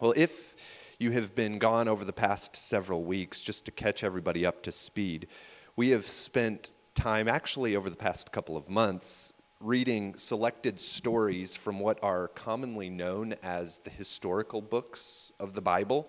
Well, if you have been gone over the past several weeks, just to catch everybody up to speed, we have spent time, actually over the past couple of months, reading selected stories from what are commonly known as the historical books of the Bible.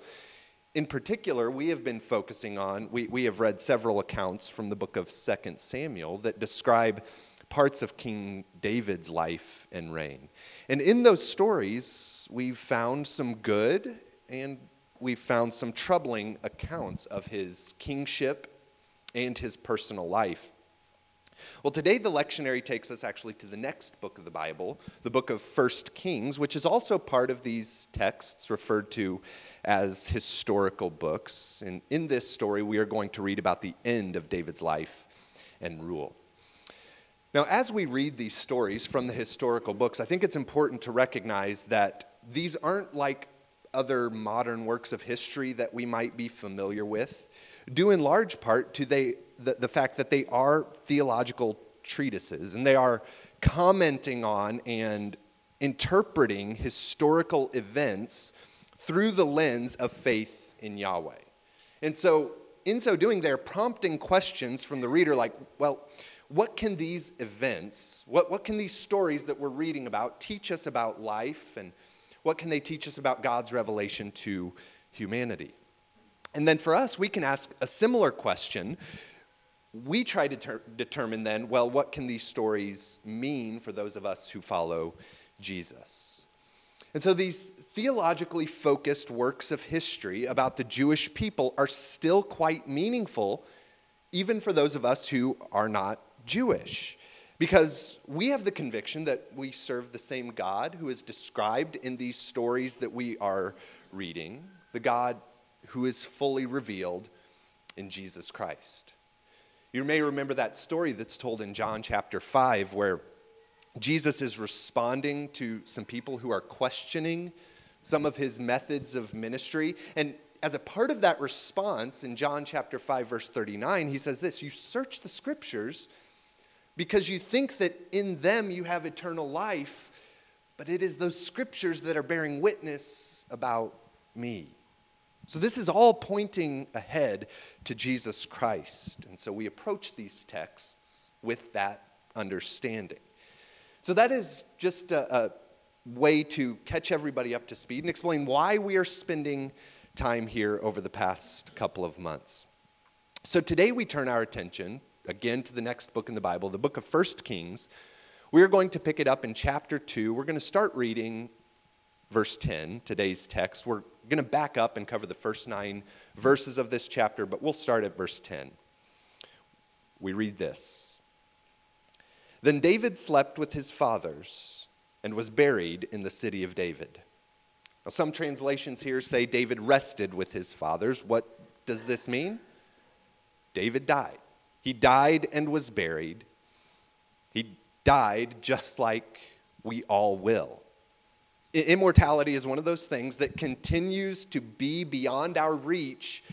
In particular, we have been focusing on, we, we have read several accounts from the book of 2 Samuel that describe parts of King David's life and reign. And in those stories, we've found some good and we've found some troubling accounts of his kingship and his personal life. Well, today the lectionary takes us actually to the next book of the Bible, the book of First Kings, which is also part of these texts referred to as historical books. And in this story, we are going to read about the end of David's life and rule. Now, as we read these stories from the historical books, I think it's important to recognize that these aren't like other modern works of history that we might be familiar with, due in large part to they, the, the fact that they are theological treatises and they are commenting on and interpreting historical events through the lens of faith in Yahweh. And so, in so doing, they're prompting questions from the reader like, well, what can these events, what, what can these stories that we're reading about teach us about life and what can they teach us about God's revelation to humanity? And then for us, we can ask a similar question. We try to ter- determine then, well, what can these stories mean for those of us who follow Jesus? And so these theologically focused works of history about the Jewish people are still quite meaningful, even for those of us who are not Jewish because we have the conviction that we serve the same God who is described in these stories that we are reading, the God who is fully revealed in Jesus Christ. You may remember that story that's told in John chapter 5 where Jesus is responding to some people who are questioning some of his methods of ministry. And as a part of that response in John chapter 5 verse 39, he says this, you search the scriptures because you think that in them you have eternal life, but it is those scriptures that are bearing witness about me. So, this is all pointing ahead to Jesus Christ. And so, we approach these texts with that understanding. So, that is just a, a way to catch everybody up to speed and explain why we are spending time here over the past couple of months. So, today we turn our attention again to the next book in the Bible, the book of First Kings. We're going to pick it up in chapter 2. We're going to start reading verse 10, today's text. We're going to back up and cover the first nine verses of this chapter, but we'll start at verse 10. We read this Then David slept with his fathers and was buried in the city of David. Now, some translations here say David rested with his fathers. What does this mean? David died. He died and was buried. He died just like we all will. Immortality is one of those things that continues to be beyond our reach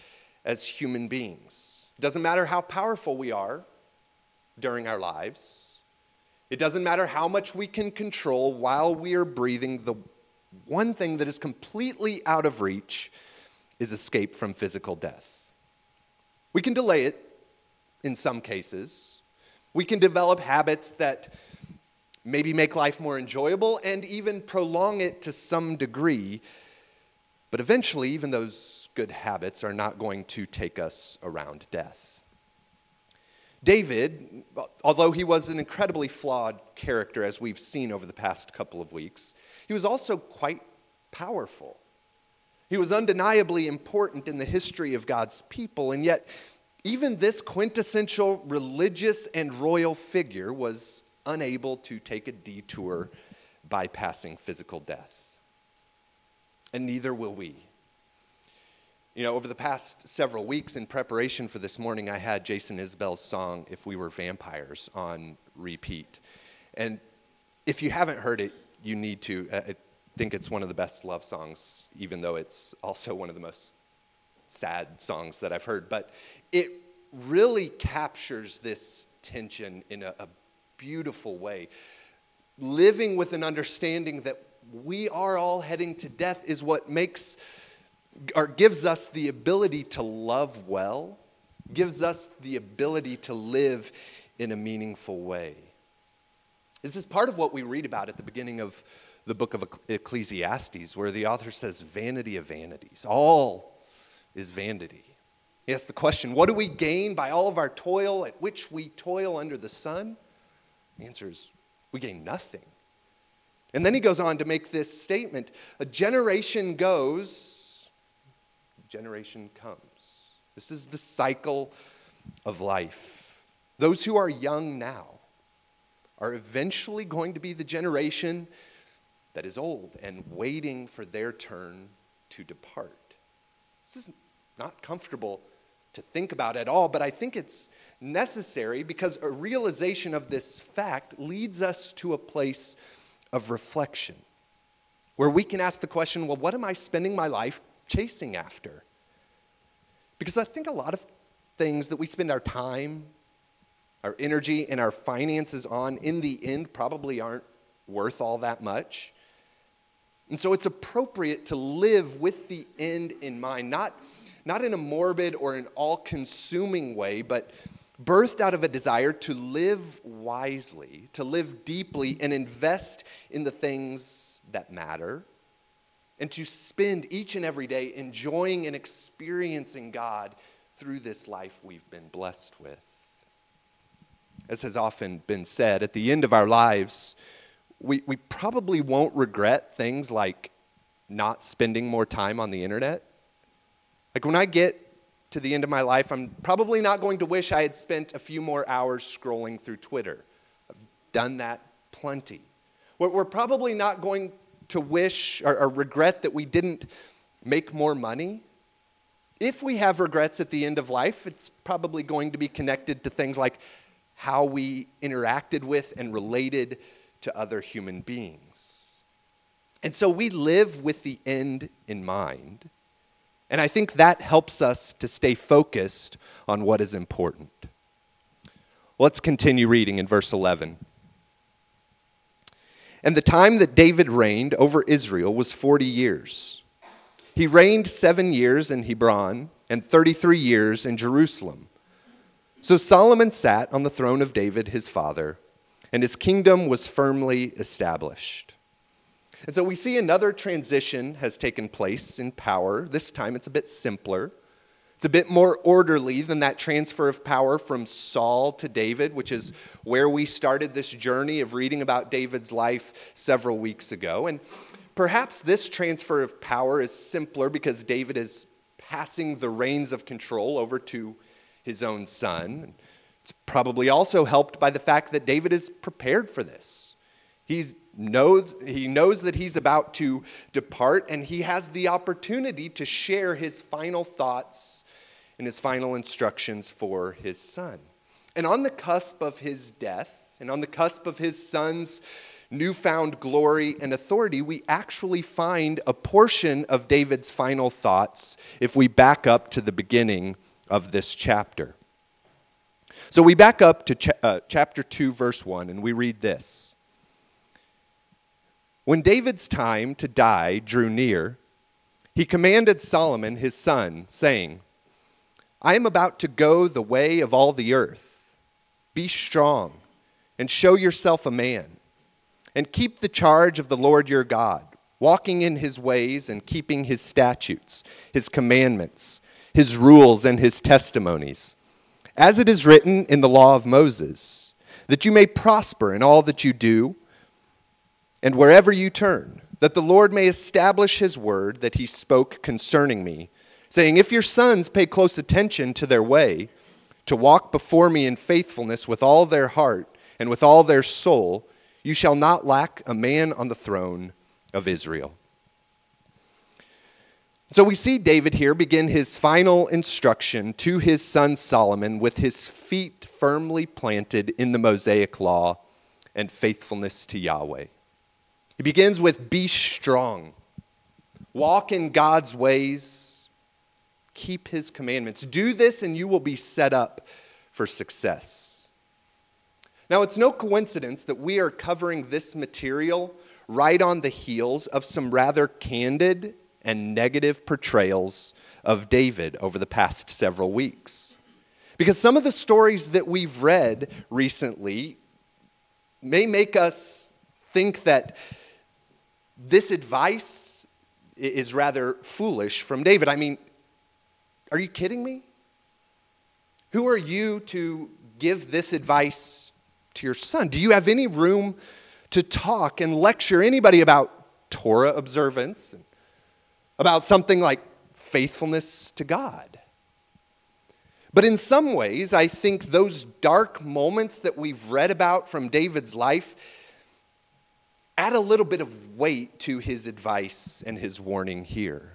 as human beings. It doesn't matter how powerful we are during our lives, it doesn't matter how much we can control while we are breathing. The one thing that is completely out of reach is escape from physical death. We can delay it in some cases. We can develop habits that maybe make life more enjoyable and even prolong it to some degree. But eventually, even those good habits are not going to take us around death. David, although he was an incredibly flawed character, as we've seen over the past couple of weeks, he was also quite powerful. He was undeniably important in the history of God's people, and yet even this quintessential religious and royal figure was unable to take a detour bypassing physical death. And neither will we. You know, over the past several weeks in preparation for this morning, I had Jason Isbell's song, If We Were Vampires, on repeat. And if you haven't heard it, you need to. Uh, I think it's one of the best love songs, even though it's also one of the most sad songs that I've heard, but it really captures this tension in a, a beautiful way. Living with an understanding that we are all heading to death is what makes or gives us the ability to love well, gives us the ability to live in a meaningful way. This is part of what we read about at the beginning of the book of Ecclesiastes, where the author says, Vanity of vanities. All is vanity. He asks the question, What do we gain by all of our toil at which we toil under the sun? The answer is, We gain nothing. And then he goes on to make this statement A generation goes, generation comes. This is the cycle of life. Those who are young now are eventually going to be the generation that is old and waiting for their turn to depart. This is not comfortable to think about at all, but I think it's necessary because a realization of this fact leads us to a place of reflection where we can ask the question well, what am I spending my life chasing after? Because I think a lot of things that we spend our time, our energy, and our finances on in the end probably aren't worth all that much. And so it's appropriate to live with the end in mind, not, not in a morbid or an all consuming way, but birthed out of a desire to live wisely, to live deeply, and invest in the things that matter, and to spend each and every day enjoying and experiencing God through this life we've been blessed with. As has often been said, at the end of our lives, we, we probably won't regret things like not spending more time on the internet. Like when I get to the end of my life, I'm probably not going to wish I had spent a few more hours scrolling through Twitter. I've done that plenty. We're probably not going to wish or, or regret that we didn't make more money. If we have regrets at the end of life, it's probably going to be connected to things like how we interacted with and related to other human beings. And so we live with the end in mind. And I think that helps us to stay focused on what is important. Let's continue reading in verse 11. And the time that David reigned over Israel was 40 years. He reigned seven years in Hebron and 33 years in Jerusalem. So Solomon sat on the throne of David, his father and his kingdom was firmly established. And so we see another transition has taken place in power. This time it's a bit simpler. It's a bit more orderly than that transfer of power from Saul to David, which is where we started this journey of reading about David's life several weeks ago. And perhaps this transfer of power is simpler because David is passing the reins of control over to his own son. It's probably also helped by the fact that David is prepared for this. He knows, he knows that he's about to depart, and he has the opportunity to share his final thoughts and his final instructions for his son. And on the cusp of his death, and on the cusp of his son's newfound glory and authority, we actually find a portion of David's final thoughts if we back up to the beginning of this chapter. So we back up to cha- uh, chapter 2, verse 1, and we read this. When David's time to die drew near, he commanded Solomon his son, saying, I am about to go the way of all the earth. Be strong and show yourself a man, and keep the charge of the Lord your God, walking in his ways and keeping his statutes, his commandments, his rules, and his testimonies as it is written in the law of Moses, that you may prosper in all that you do and wherever you turn, that the Lord may establish his word that he spoke concerning me, saying, If your sons pay close attention to their way, to walk before me in faithfulness with all their heart and with all their soul, you shall not lack a man on the throne of Israel. So we see David here begin his final instruction to his son Solomon with his feet firmly planted in the Mosaic law and faithfulness to Yahweh. He begins with be strong, walk in God's ways, keep his commandments. Do this and you will be set up for success. Now, it's no coincidence that we are covering this material right on the heels of some rather candid and negative portrayals of David over the past several weeks. Because some of the stories that we've read recently may make us think that this advice is rather foolish from David. I mean, are you kidding me? Who are you to give this advice to your son? Do you have any room to talk and lecture anybody about Torah observance, and about something like faithfulness to God? But in some ways, I think those dark moments that we've read about from David's life add a little bit of weight to his advice and his warning here.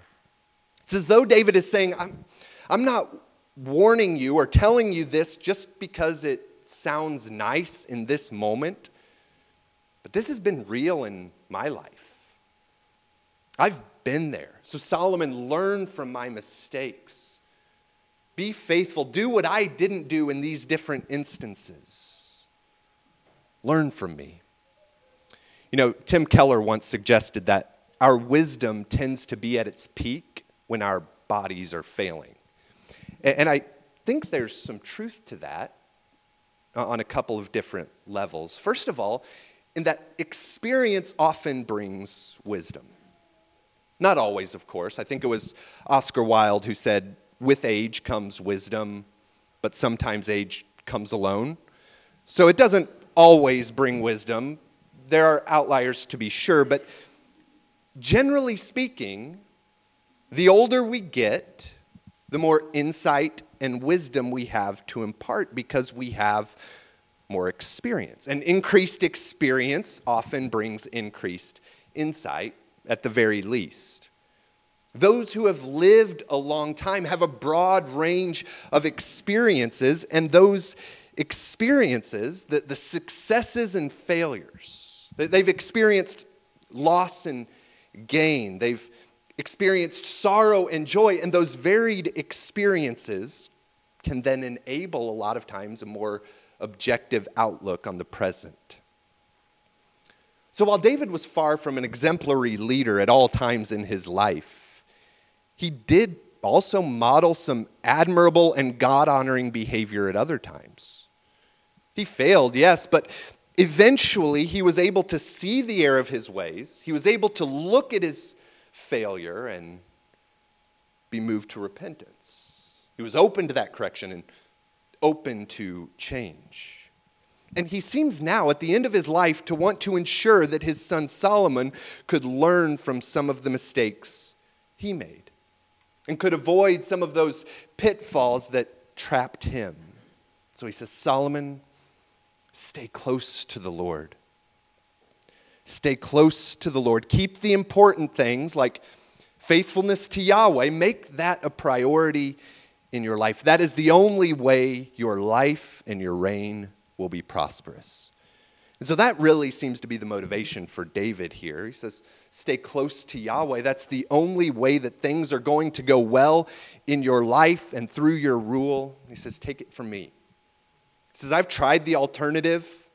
It's as though David is saying, I'm, I'm not warning you or telling you this just because it sounds nice in this moment, but this has been real in my life. I've been there. So, Solomon, learn from my mistakes. Be faithful. Do what I didn't do in these different instances. Learn from me. You know, Tim Keller once suggested that our wisdom tends to be at its peak when our bodies are failing. And I think there's some truth to that uh, on a couple of different levels. First of all, in that experience often brings wisdom. Not always, of course. I think it was Oscar Wilde who said, with age comes wisdom, but sometimes age comes alone. So it doesn't always bring wisdom, there are outliers to be sure, but generally speaking, the older we get, the more insight and wisdom we have to impart because we have more experience. And increased experience often brings increased insight at the very least. Those who have lived a long time have a broad range of experiences, and those experiences, the, the successes and failures, They've experienced loss and gain. They've experienced sorrow and joy. And those varied experiences can then enable, a lot of times, a more objective outlook on the present. So while David was far from an exemplary leader at all times in his life, he did also model some admirable and God honoring behavior at other times. He failed, yes, but eventually he was able to see the error of his ways. He was able to look at his failure and be moved to repentance. He was open to that correction and open to change. And he seems now, at the end of his life, to want to ensure that his son Solomon could learn from some of the mistakes he made and could avoid some of those pitfalls that trapped him. So he says, Solomon, Stay close to the Lord. Stay close to the Lord. Keep the important things like faithfulness to Yahweh, make that a priority in your life. That is the only way your life and your reign will be prosperous. And so that really seems to be the motivation for David here. He says, Stay close to Yahweh. That's the only way that things are going to go well in your life and through your rule. He says, Take it from me. He says, I've tried the alternative.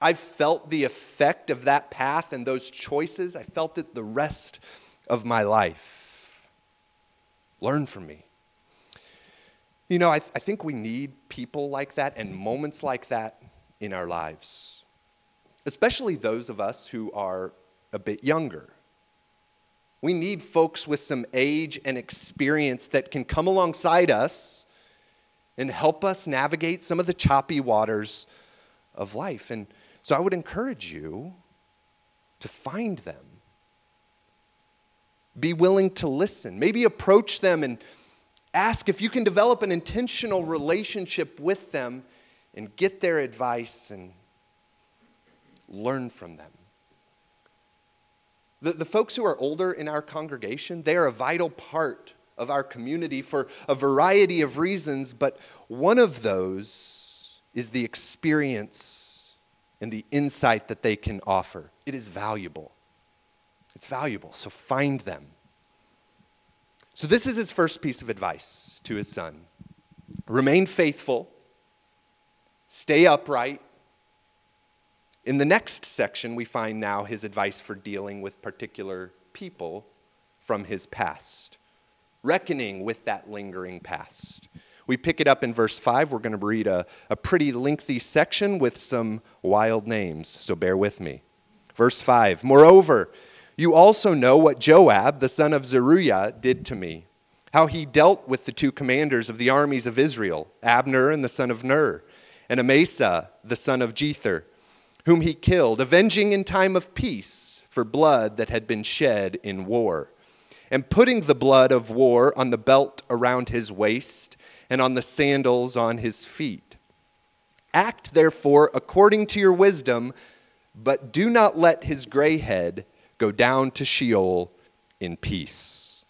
I've felt the effect of that path and those choices. I felt it the rest of my life. Learn from me. You know, I, th- I think we need people like that and moments like that in our lives, especially those of us who are a bit younger. We need folks with some age and experience that can come alongside us and help us navigate some of the choppy waters of life. And so I would encourage you to find them. Be willing to listen. Maybe approach them and ask if you can develop an intentional relationship with them and get their advice and learn from them. The, the folks who are older in our congregation, they are a vital part of our community for a variety of reasons, but one of those is the experience and the insight that they can offer. It is valuable. It's valuable, so find them. So, this is his first piece of advice to his son remain faithful, stay upright, In the next section, we find now his advice for dealing with particular people from his past, reckoning with that lingering past. We pick it up in verse 5. We're going to read a, a pretty lengthy section with some wild names, so bear with me. Verse 5 Moreover, you also know what Joab, the son of Zeruiah, did to me, how he dealt with the two commanders of the armies of Israel, Abner and the son of Ner, and Amasa, the son of Jether, whom he killed, avenging in time of peace for blood that had been shed in war, and putting the blood of war on the belt around his waist and on the sandals on his feet. Act therefore according to your wisdom, but do not let his gray head go down to Sheol in peace.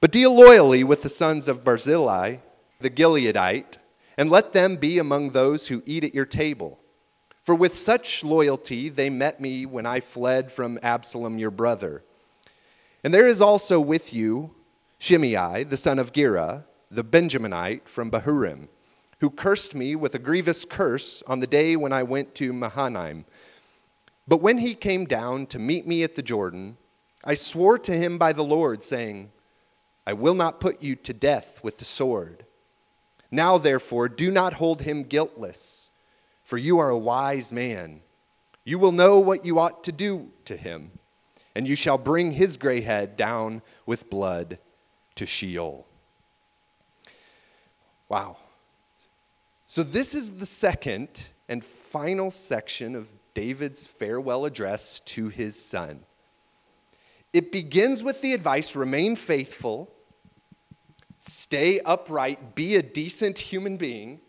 But deal loyally with the sons of Barzillai, the Gileadite, and let them be among those who eat at your table. For with such loyalty they met me when I fled from Absalom your brother. And there is also with you Shimei, the son of Gera, the Benjaminite from Bahurim, who cursed me with a grievous curse on the day when I went to Mahanaim. But when he came down to meet me at the Jordan, I swore to him by the Lord, saying, I will not put you to death with the sword. Now, therefore, do not hold him guiltless, for you are a wise man. You will know what you ought to do to him, and you shall bring his gray head down with blood to Sheol. Wow. So, this is the second and final section of David's farewell address to his son. It begins with the advice remain faithful, stay upright, be a decent human being,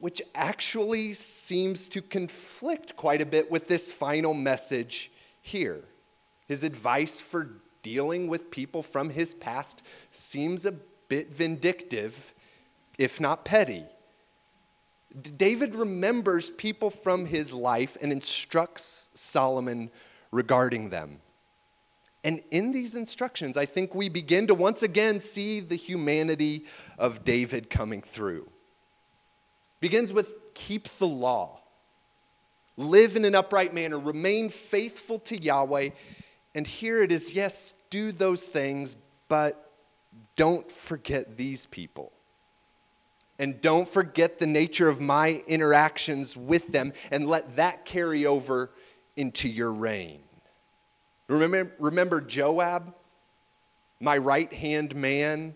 which actually seems to conflict quite a bit with this final message here. His advice for dealing with people from his past seems a bit vindictive, if not petty. David remembers people from his life and instructs Solomon regarding them. And in these instructions, I think we begin to once again see the humanity of David coming through. Begins with keep the law, live in an upright manner, remain faithful to Yahweh. And here it is yes, do those things, but don't forget these people. And don't forget the nature of my interactions with them and let that carry over into your reign. Remember, remember Joab, my right hand man,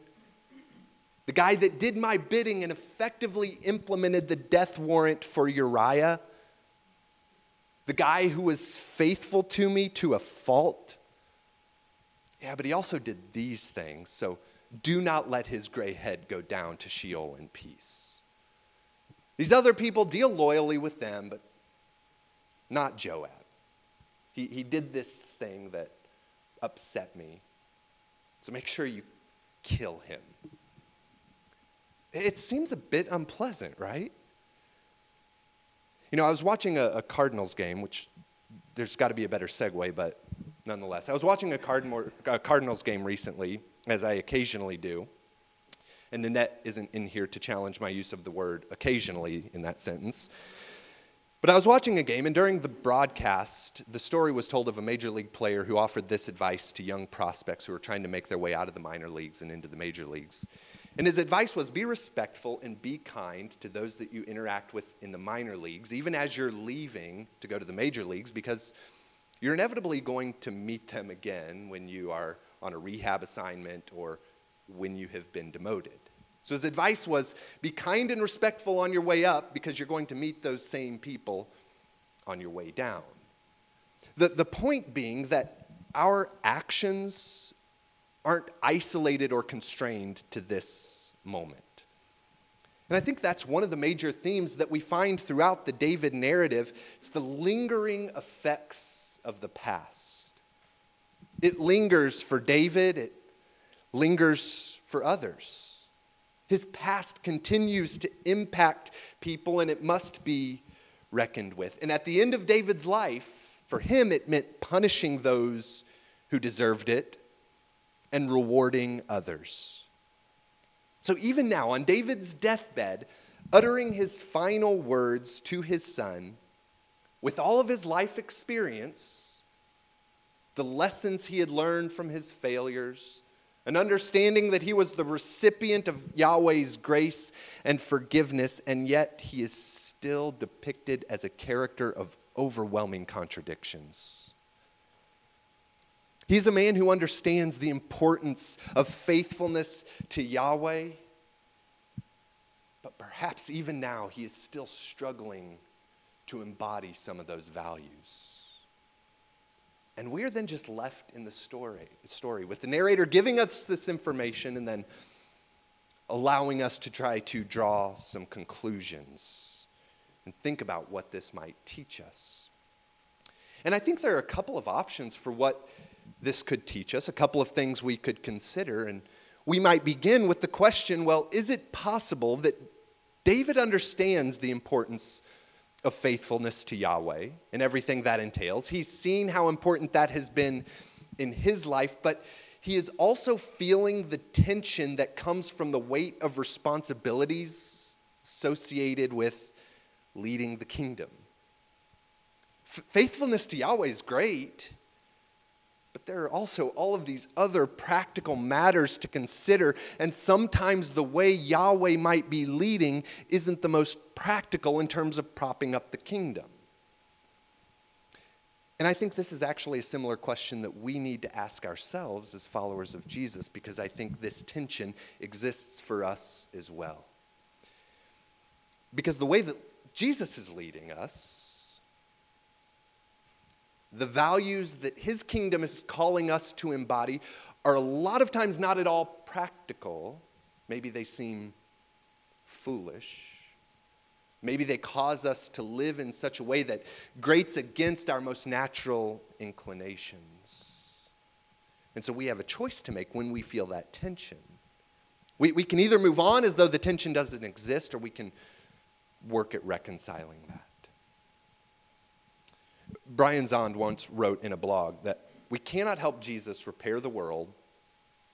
the guy that did my bidding and effectively implemented the death warrant for Uriah, the guy who was faithful to me to a fault. Yeah, but he also did these things. So do not let his gray head go down to Sheol in peace. These other people deal loyally with them, but not Joab. He, he did this thing that upset me. So make sure you kill him. It seems a bit unpleasant, right? You know, I was watching a, a Cardinals game, which there's got to be a better segue, but nonetheless. I was watching a, a Cardinals game recently, as I occasionally do. And Nanette isn't in here to challenge my use of the word occasionally in that sentence. But I was watching a game, and during the broadcast, the story was told of a major league player who offered this advice to young prospects who were trying to make their way out of the minor leagues and into the major leagues. And his advice was be respectful and be kind to those that you interact with in the minor leagues, even as you're leaving to go to the major leagues, because you're inevitably going to meet them again when you are on a rehab assignment or when you have been demoted. So his advice was be kind and respectful on your way up because you're going to meet those same people on your way down. The, the point being that our actions aren't isolated or constrained to this moment. And I think that's one of the major themes that we find throughout the David narrative. It's the lingering effects of the past. It lingers for David, it lingers for others. His past continues to impact people, and it must be reckoned with. And at the end of David's life, for him, it meant punishing those who deserved it and rewarding others. So even now, on David's deathbed, uttering his final words to his son, with all of his life experience, the lessons he had learned from his failures, an understanding that he was the recipient of Yahweh's grace and forgiveness, and yet he is still depicted as a character of overwhelming contradictions. He's a man who understands the importance of faithfulness to Yahweh, but perhaps even now he is still struggling to embody some of those values. And we are then just left in the story, story with the narrator giving us this information and then allowing us to try to draw some conclusions and think about what this might teach us. And I think there are a couple of options for what this could teach us, a couple of things we could consider. And we might begin with the question well, is it possible that David understands the importance of faithfulness to Yahweh and everything that entails. He's seen how important that has been in his life, but he is also feeling the tension that comes from the weight of responsibilities associated with leading the kingdom. F- faithfulness to Yahweh is great, but there are also all of these other practical matters to consider, and sometimes the way Yahweh might be leading isn't the most practical in terms of propping up the kingdom. And I think this is actually a similar question that we need to ask ourselves as followers of Jesus, because I think this tension exists for us as well. Because the way that Jesus is leading us, the values that his kingdom is calling us to embody are a lot of times not at all practical. Maybe they seem foolish. Maybe they cause us to live in such a way that grates against our most natural inclinations. And so we have a choice to make when we feel that tension. We, we can either move on as though the tension doesn't exist, or we can work at reconciling that. Brian Zahnd once wrote in a blog that we cannot help Jesus repair the world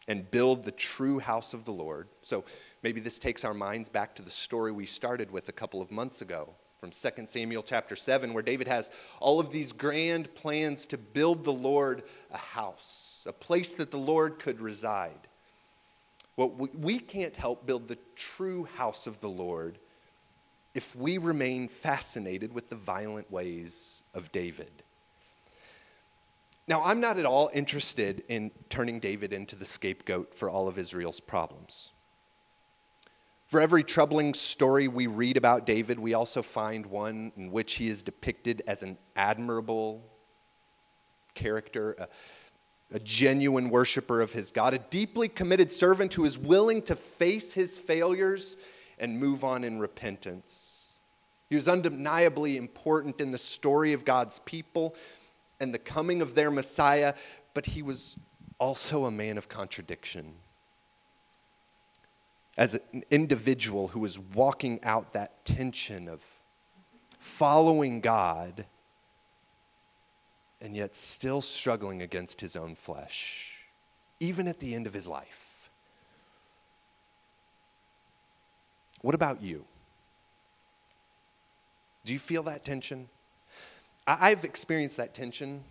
and build the true house of the Lord. So maybe this takes our minds back to the story we started with a couple of months ago from 2 Samuel chapter 7, where David has all of these grand plans to build the Lord a house, a place that the Lord could reside. Well, we can't help build the true house of the Lord if we remain fascinated with the violent ways of David. Now, I'm not at all interested in turning David into the scapegoat for all of Israel's problems. For every troubling story we read about David, we also find one in which he is depicted as an admirable character, a, a, genuine worshiper of his God, a deeply committed servant who is willing to face his failures and move on in repentance. He was undeniably important in the story of God's people and the coming of their Messiah, but he was also a man of contradiction. As an individual who was walking out that tension of following God and yet still struggling against his own flesh, even at the end of his life. What about you? Do you feel that tension? I've experienced that tension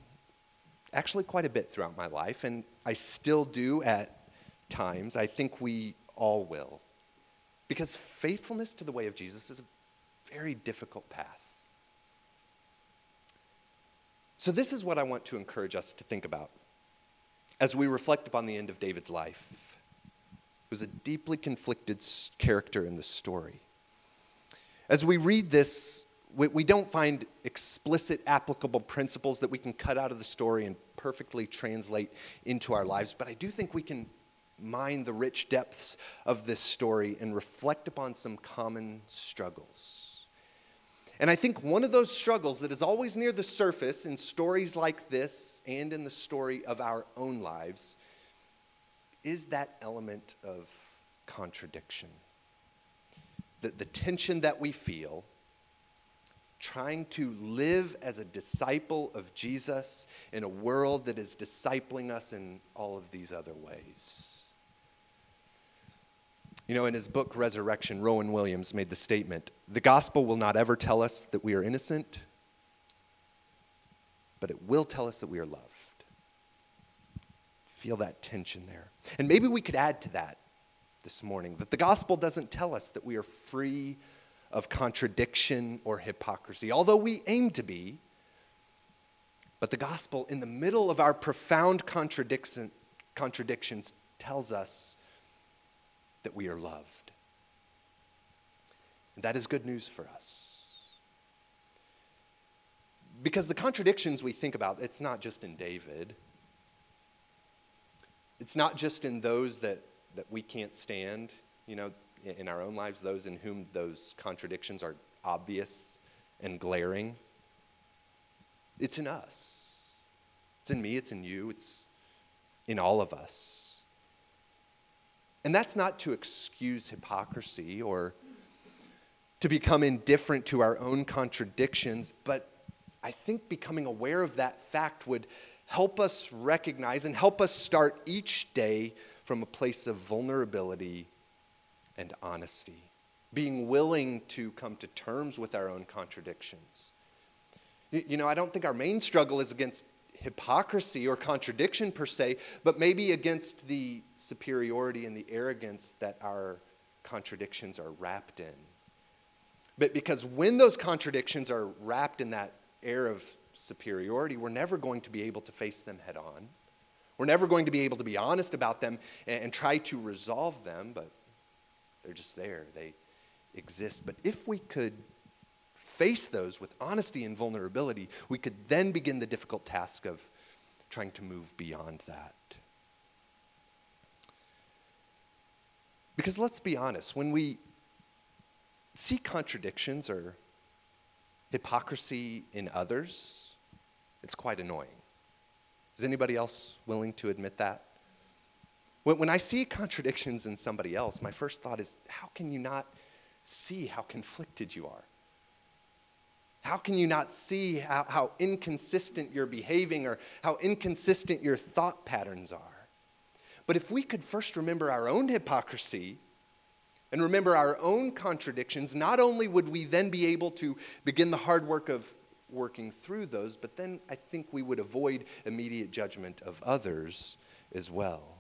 actually quite a bit throughout my life, and I still do at times. I think we all will. Because faithfulness to the way of Jesus is a very difficult path. So, this is what I want to encourage us to think about as we reflect upon the end of David's life was a deeply conflicted character in the story. As we read this, we, we don't find explicit applicable principles that we can cut out of the story and perfectly translate into our lives, but I do think we can mine the rich depths of this story and reflect upon some common struggles. And I think one of those struggles that is always near the surface in stories like this and in the story of our own lives is that element of contradiction. The, the tension that we feel trying to live as a disciple of Jesus in a world that is discipling us in all of these other ways. You know, in his book Resurrection, Rowan Williams made the statement the gospel will not ever tell us that we are innocent, but it will tell us that we are loved. Feel that tension there. And maybe we could add to that this morning that the gospel doesn't tell us that we are free of contradiction or hypocrisy, although we aim to be. But the gospel, in the middle of our profound contradiction, contradictions, tells us that we are loved. And that is good news for us. Because the contradictions we think about, it's not just in David. It's not just in those that, that we can't stand, you know, in our own lives, those in whom those contradictions are obvious and glaring. It's in us. It's in me, it's in you, it's in all of us. And that's not to excuse hypocrisy or to become indifferent to our own contradictions, but I think becoming aware of that fact would help us recognize and help us start each day from a place of vulnerability and honesty, being willing to come to terms with our own contradictions. You know, I don't think our main struggle is against hypocrisy or contradiction per se, but maybe against the superiority and the arrogance that our contradictions are wrapped in. But because when those contradictions are wrapped in that air of superiority, we're never going to be able to face them head on. We're never going to be able to be honest about them and, and try to resolve them, but they're just there. They exist. But if we could face those with honesty and vulnerability, we could then begin the difficult task of trying to move beyond that. Because let's be honest, when we see contradictions or hypocrisy in others, it's quite annoying. Is anybody else willing to admit that? When, when I see contradictions in somebody else, my first thought is how can you not see how conflicted you are? How can you not see how, how inconsistent you're behaving or how inconsistent your thought patterns are? But if we could first remember our own hypocrisy and remember our own contradictions, not only would we then be able to begin the hard work of working through those, but then I think we would avoid immediate judgment of others as well.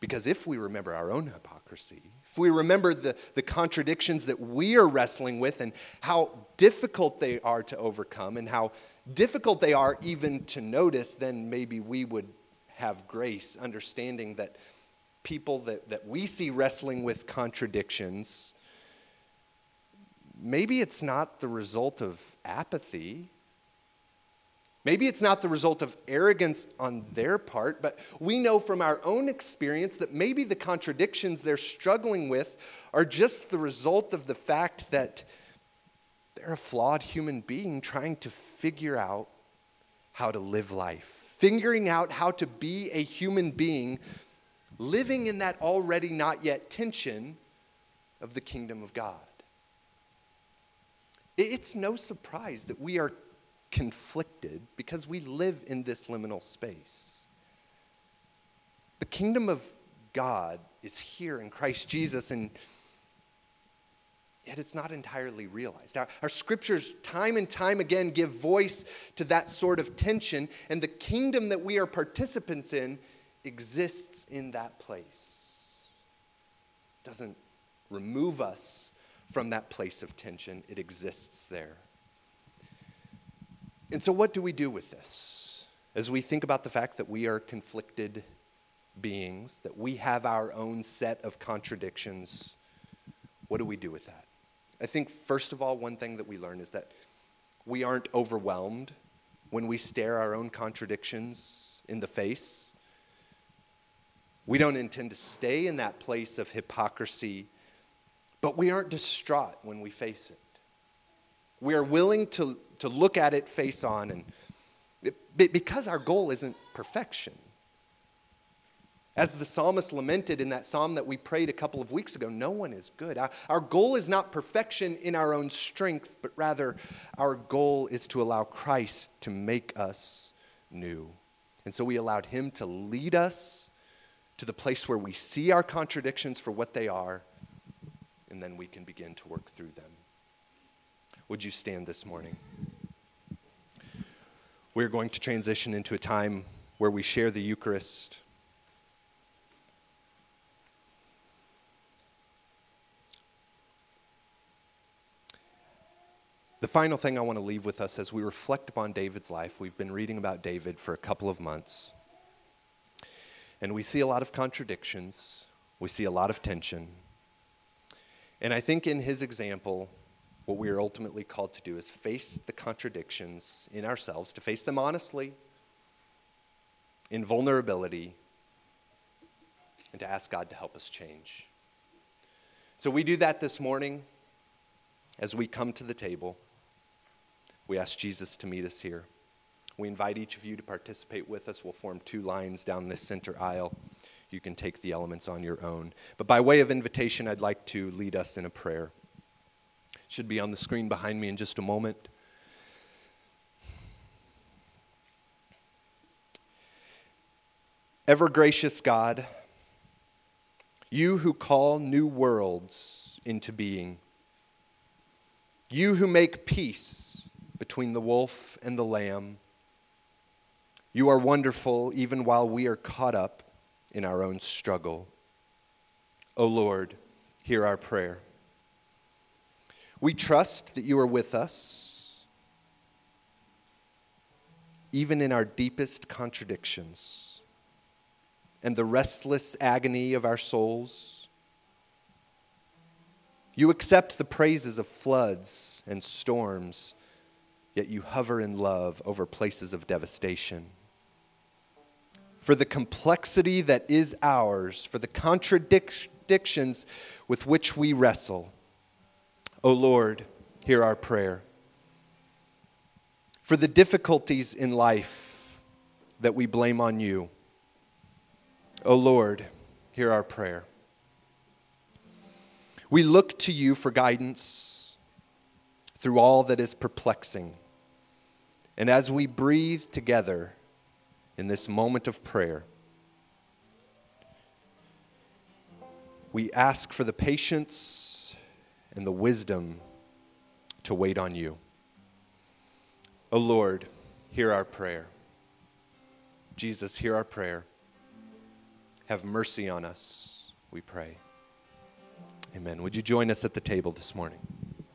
Because if we remember our own hypocrisy, if we remember the, the contradictions that we are wrestling with and how difficult they are to overcome and how difficult they are even to notice, then maybe we would have grace, understanding that people that, that we see wrestling with contradictions, maybe it's not the result of apathy Maybe it's not the result of arrogance on their part, but we know from our own experience that maybe the contradictions they're struggling with are just the result of the fact that they're a flawed human being trying to figure out how to live life, figuring out how to be a human being living in that already not yet tension of the kingdom of God. It's no surprise that we are conflicted because we live in this liminal space. The kingdom of God is here in Christ Jesus, and yet it's not entirely realized. Our, our, scriptures, time and time again, give voice to that sort of tension, and the kingdom that we are participants in exists in that place. It doesn't remove us from that place of tension, it exists there. And so, what do we do with this? As we think about the fact that we are conflicted beings, that we have our own set of contradictions, what do we do with that? I think, first of all, one thing that we learn is that we aren't overwhelmed when we stare our own contradictions in the face. We don't intend to stay in that place of hypocrisy, but we aren't distraught when we face it. We are willing to to look at it face on and it, because our goal isn't perfection. As the psalmist lamented in that psalm that we prayed a couple of weeks ago, no one is good. Our, our goal is not perfection in our own strength, but rather our goal is to allow Christ to make us new. And so we allowed him to lead us to the place where we see our contradictions for what they are, and then we can begin to work through them. Would you stand this morning? We're going to transition into a time where we share the Eucharist. The final thing I want to leave with us as we reflect upon David's life, we've been reading about David for a couple of months. And we see a lot of contradictions, we see a lot of tension. And I think in his example, what we are ultimately called to do is face the contradictions in ourselves, to face them honestly, in vulnerability, and to ask God to help us change. So we do that this morning as we come to the table. We ask Jesus to meet us here. We invite each of you to participate with us. We'll form two lines down this center aisle. You can take the elements on your own. But by way of invitation, I'd like to lead us in a prayer. It should be on the screen behind me in just a moment. Ever gracious God, you who call new worlds into being, you who make peace between the wolf and the lamb. You are wonderful even while we are caught up in our own struggle. O oh Lord, hear our prayer. We trust that you are with us, even in our deepest contradictions and the restless agony of our souls. You accept the praises of floods and storms yet you hover in love over places of devastation. For the complexity that is ours, for the contradictions with which we wrestle. O oh Lord, hear our prayer. For the difficulties in life that we blame on you. O oh Lord, hear our prayer. We look to you for guidance through all that is perplexing. And as we breathe together in this moment of prayer, we ask for the patience and the wisdom to wait on you. O oh Lord, hear our prayer. Jesus, hear our prayer. Have mercy on us, we pray. Amen. Would you join us at the table this morning?